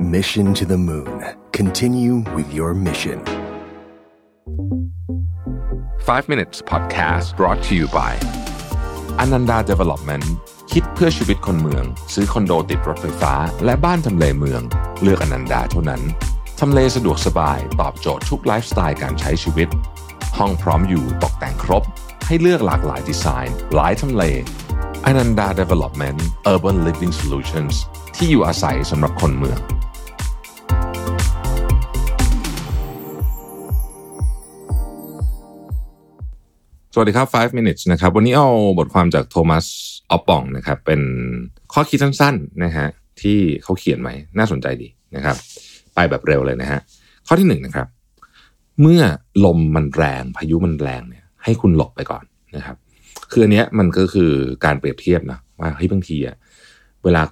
Mission to the Moon. Continue with your mission. 5 minutes podcast brought to you by Ananda Development คิดเพื่อชีวิตคนเมือง ซื้อคอนโดติดรถไฟฟ้า และบ้านทำเลเมือง เลือกอนันดาเท่านั้น ทำเลสะดวกสบาย ตอบโจทย์ทุกไลฟ์สไตล์การใช้ชีวิต ห้องพร้อมอยู่ตกแต่งครบ ให้เลือกหลากหลายดีไซน์ หลายทำเล อนันดา Development Urban Living Solutions ที่อยู่อาศัยสำหรับคนเมือง สวัสดีครับ 5 minutes นะครับ วันนี้เอาบทความจากโทมัสออปปองนะครับ เป็นข้อคิดสั้นๆนะฮะที่เขาเขียนไว้น่าสนใจดีนะครับ ไปแบบเร็วเลยนะฮะ ข้อที่หนึ่งนะครับ เมื่อลมมันแรงพายุมันแรงเนี่ยให้คุณหลบไปก่อนนะครับ คืออันเนี้ยมันก็คือการเปรียบเทียบนะว่าเฮ้ยบางทีอะเวลา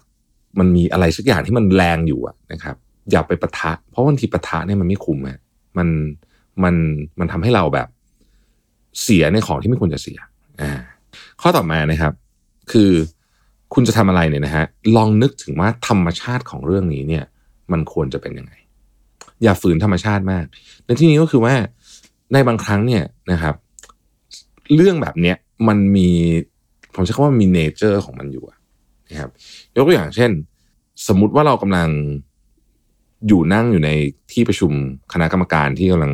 มันมีอะไรสักอย่างที่มันแรงอยู่อะนะครับ อย่าไปปะทะ เพราะบางทีปะทะเนี่ยมันไม่คุ้มอะมันมันมันทำให้เราแบบเสียในของที่ไม่ควรจะเสียอ่าข้อต่อมานะครับ คือคุณจะทำอะไรเนี่ยนะฮะลองนึกถึงว่าธรรมชาติของเรื่องนี้เนี่ย มันควรจะเป็นยังไง อย่าฝืนธรรมชาติมาก ในที่นี้ก็คือว่าในบางครั้งเนี่ยนะครับ เรื่องแบบเนี้ย มันมีผมใช้คำว่ามี nature ของมันอยู่นะครับยกตัวอย่างเช่น สมมุติว่าเรากำลังอยู่นั่งอยู่ในที่ประชุมคณะกรรมการที่กำลัง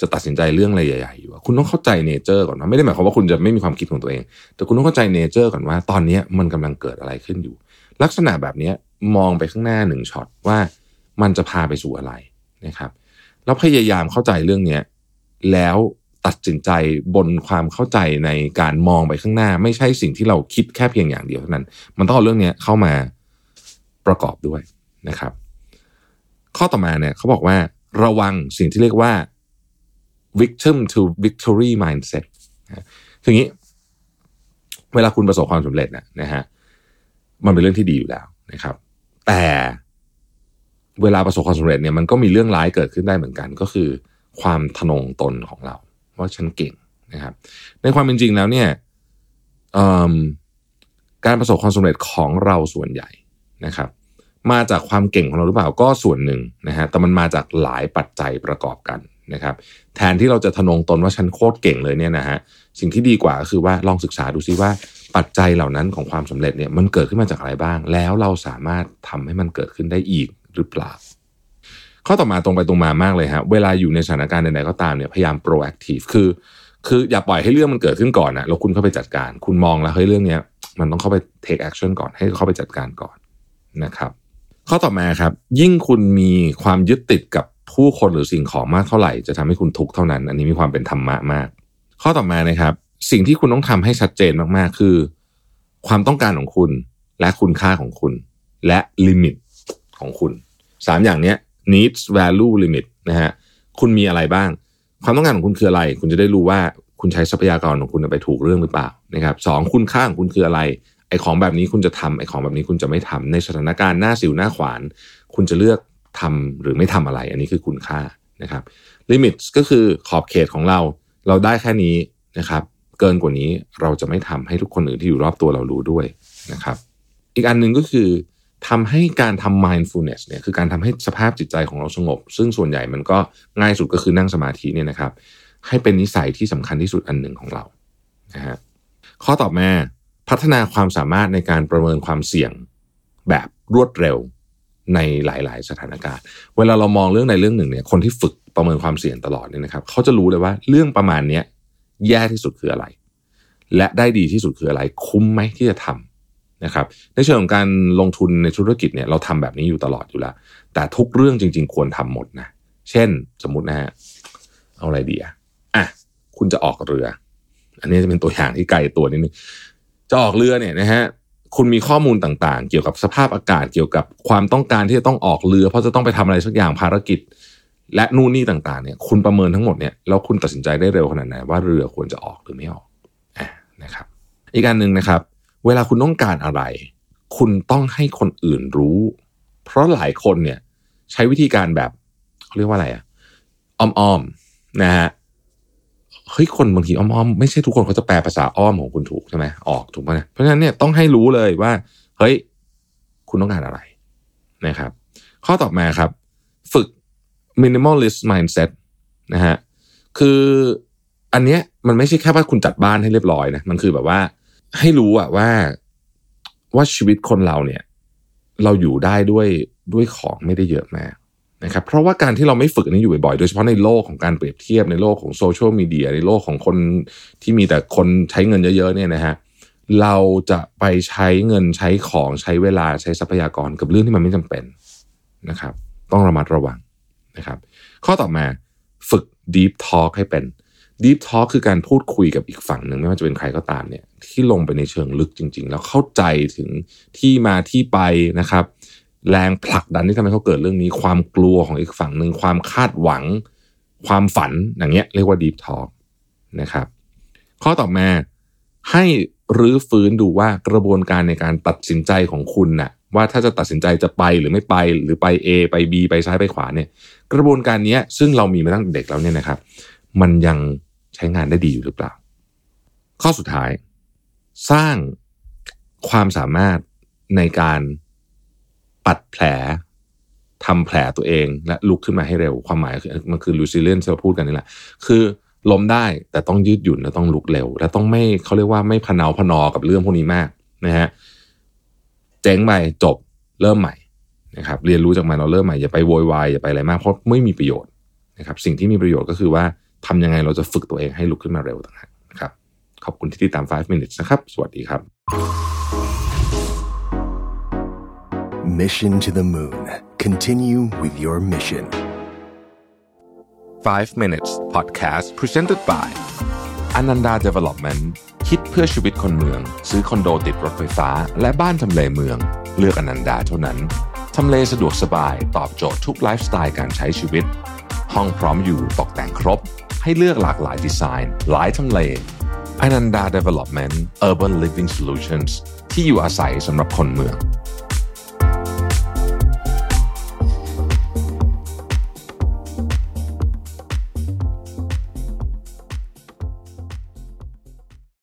จะตัดสินใจเรื่องอะไรใหญ่ๆอยู่คุณต้องเข้าใจ nature ก่อนนะไม่ได้หมายความว่าคุณจะไม่มีความคิดของตัวเอง แต่คุณต้องเข้าใจ nature ก่อนว่า ตอนนี้มันกำลังเกิดอะไรขึ้นอยู่ ลักษณะแบบนี้มองไปข้างหน้าหนึ่งช็อตว่ามันจะพาไปสู่อะไรนะครับ แล้วพยายามเข้าใจเรื่องเนี้ยแล้ว ตัดสินใจบนความเข้าใจในการมองไปข้างหน้า ไม่ใช่สิ่งที่เราคิดแค่เพียงอย่างเดียวเท่านั้น มันต้องเอาเรื่องนี้เข้ามาประกอบด้วยนะครับ ข้อต่อมาเนี่ยเขาบอกว่าระวังสิ่งที่เรียกว่า victim to victory mindset คืออย่างนี้ เวลาคุณประสบความสำเร็จนะนะฮะมันเป็นเรื่องที่ดีอยู่แล้วนะครับ แต่เวลาประสบความสำเร็จเนี่ยมันก็มีเรื่องร้ายเกิดขึ้นได้เหมือนกัน ก็คือความทะนงตนของเรา ว่าฉันเก่งนะครับ ในความเป็นจริงแล้วเนี่ยการประสบความสำเร็จของเราส่วนใหญ่นะครับ มาจากความเก่งของเราหรือเปล่าก็ส่วนหนึ่งนะฮะแต่มันมาจากหลายปัจจัยประกอบกันนะครับ แทนที่เราจะทะนงตนว่าฉันโคตรเก่งเลยเนี่ยนะฮะสิ่งที่ดีกว่าก็คือว่าลองศึกษาดูซิว่าปัจจัยเหล่านั้นของความสำเร็จเนี่ยมันเกิดขึ้นมาจากอะไรบ้าง แล้วเราสามารถทำให้มันเกิดขึ้นได้อีกหรือเปล่า ข้อต่อมาตรงไปตรงมามากเลยฮะเวลาอยู่ในสถานการณ์ใดๆก็ตามเนี่ยพยายาม proactive คือ คืออย่าปล่อยให้เรื่องมันเกิดขึ้นก่อนนะแล้วคุณเข้าไปจัดการ คุณมองแล้วเฮ้ยเรื่องเนี้ยมันต้องเข้าไป take action ก่อนให้เข้าไปจัดการก่อนนะครับ ข้อต่อมาครับ ยิ่งคุณมีความยึดติดกับผู้คนหรือสิ่งของมากเท่าไหร่จะทำให้คุณทุกข์เท่านั้น อันนี้มีความเป็นธรรมะมาก ข้อต่อมานะครับ สิ่งที่คุณต้องทำให้ชัดเจนมากๆคือ ความต้องการของคุณและคุณค่าของคุณ และลิมิตของคุณสามอย่างเนี้ย needs value limit นะฮะคุณมีอะไรบ้าง ความต้องการของคุณคืออะไร คุณจะได้รู้ว่าคุณใช้ทรัพยากรของคุณไปถูกเรื่องหรือเปล่านะครับสองคุณค่าของคุณคืออะไรไอ้ของแบบนี้คุณจะทำไอ้ของแบบนี้คุณจะไม่ทำในสถานการณ์หน้าสิวหน้าขวาน คุณจะเลือกทำหรือไม่ทำอะไร อันนี้คือคุณค่านะครับลิมิตก็คือขอบเขตของเรา เราได้แค่นี้นะครับ เกินกว่านี้เราจะไม่ทำให้ทุกคนอื่นที่อยู่รอบตัวเรารู้ด้วยนะครับ อีกอันหนึ่งก็คือ ทำให้การทำ mindfulness เนี่ยคือการทำให้สภาพจิตใจของเราสงบ ซึ่งส่วนใหญ่มันก็ง่ายสุดก็คือนั่งสมาธิเนี่ยนะครับ ให้เป็นนิสัยที่สำคัญที่สุดอันหนึ่งของเรานะฮะข้อต่อมาพัฒนาความสามารถในการประเมินความเสี่ยงแบบรวดเร็วในหลาย ๆ สถานการณ์ เวลาเรามองเรื่องในเรื่องหนึ่งเนี่ยคนที่ฝึกประเมินความเสี่ยงตลอดเนี่ยนะครับเขาจะรู้เลยว่าเรื่องประมาณเนี้ยแย่ที่สุดคืออะไร และได้ดีที่สุดคืออะไร คุ้มไหมที่จะทำ นะครับในเชิงของการลงทุนในธุรกิจเนี่ยเราทำแบบนี้อยู่ตลอดอยู่แล้ว แต่ทุกเรื่องจริง ๆ ควรทำหมดนะเช่นสมมตินะฮะเอาอะไรดีอะอะคุณจะออกเรือ อันนี้จะเป็นตัวอย่างที่ไกลตัวนิดนึงจะออกเรือเนี่ยนะฮะคุณมีข้อมูลต่างๆ เกี่ยวกับสภาพอากาศเกี่ยวกับความต้องการที่จะต้องออกเรือ เพราะจะต้องไปทำอะไรสักอย่างภารกิจ และนู่นนี่ต่างๆเนี่ยคุณประเมินทั้งหมดเนี่ยแล้วคุณตัดสินใจได้เร็วขนาดไหนว่าเรือควรจะออกหรือไม่ออกอ่านะครับ อีกการหนึ่งนะครับ เวลาคุณต้องการอะไร คุณต้องให้คนอื่นรู้ เพราะหลายคนเนี่ย ใช้วิธีการแบบเขาเรียกว่าอะไรอะอ้อมๆนะฮะเฮ้ยคนบางทีอ้อมๆไม่ใช่ทุกคนเขาจะแปลภาษาอ้อมของคุณถูกใช่ไหมออกถูกไหมเพราะฉะนั้นเนี่ยต้องให้รู้เลยว่า เฮ้ย คุณต้องการอะไรนะครับ ข้อต่อมาครับ ฝึก minimalist mindset นะฮะคืออันเนี้ยมันไม่ใช่แค่ว่าคุณจัดบ้านให้เรียบร้อยนะมันคือแบบว่า ให้รู้อะว่าว่าชีวิตคนเราเนี่ย เราอยู่ได้ด้วยด้วยของไม่ได้เยอะมากนะครับ เพราะว่าการที่เราไม่ฝึกอันนี้อยู่บ่อยๆ โดยเฉพาะในโลกของการเปรียบเทียบในโลกของโซเชียลมีเดียในโลกของคนที่มีแต่คนใช้เงินเยอะๆเนี่ยนะฮะเราจะไปใช้เงินใช้ของใช้เวลาใช้ทรัพยากรกับเรื่องที่มันไม่จำเป็นนะครับ ต้องระมัดระวังนะครับ ข้อต่อมาฝึก deep talk ให้เป็น deep talk คือการพูดคุยกับอีกฝั่งหนึ่งไม่ว่าจะเป็นใครก็ตามเนี่ยที่ลงไปในเชิงลึกจริง ๆ แล้วเข้าใจถึงที่มาที่ไปนะครับ แรงผลักดันที่ทำให้เขาเกิดเรื่องนี้ ความกลัวของอีกฝั่งหนึ่งความคาดหวัง ความฝันอย่างเงี้ยเรียกว่า deep talk นะครับ ข้อต่อมาให้รื้อฟื้นดูว่ากระบวนการในการตัดสินใจของคุณน่ะว่าถ้าจะตัดสินใจจะไปหรือไม่ไปหรือไป A ไป B ไปซ้ายไปขวาเนี่ย กระบวนการนี้ซึ่งเรามีมาตั้งเด็กแล้วเนี่ยนะครับ มันยังใช้งานได้ดีอยู่หรือเปล่า ข้อสุดท้าย สร้างความสามารถในการปัดแผลทำแผลตัวเองและลุกขึ้นมาให้เร็ว ความหมายมันคือ resilience ที่เราพูดกันนี่แหละคือล้มได้แต่ต้องยืดหยุ่นและต้องลุกเร็ว และต้องไม่เขาเรียกว่าไม่พนาพนอกับเรื่องพวกนี้มากนะฮะเจ๊งไปจบเริ่มใหม่นะครับ เรียนรู้จากมันเราเริ่มใหม่อย่าไปโวยวายอย่าไปอะไรมากเพราะไม่มีประโยชน์นะครับ สิ่งที่มีประโยชน์ก็คือว่า ทำยังไงเราจะฝึกตัวเองให้ลุกขึ้นมาเร็วต่างหากนะครับ ขอบคุณที่ติดตาม 5 minutes นะครับ สวัสดีครับ Mission to the Moon. Continue with your mission. 5 minutes podcast presented by Ananda Development คิดเพื่อชีวิตคนเมือง ซื้อคอนโดติดรถไฟฟ้า และบ้านทำเลเมือง เลือกอนันดาเท่านั้น ทำเลสะดวกสบาย ตอบโจทย์ทุกไลฟ์สไตล์การใช้ชีวิต ห้องพร้อมอยู่ตกแต่งครบ ให้เลือกหลากหลายดีไซน์ หลายทำเลอนันดา Development Urban Living Solutions ที่อยู่อาศัยสำหรับคนเมือง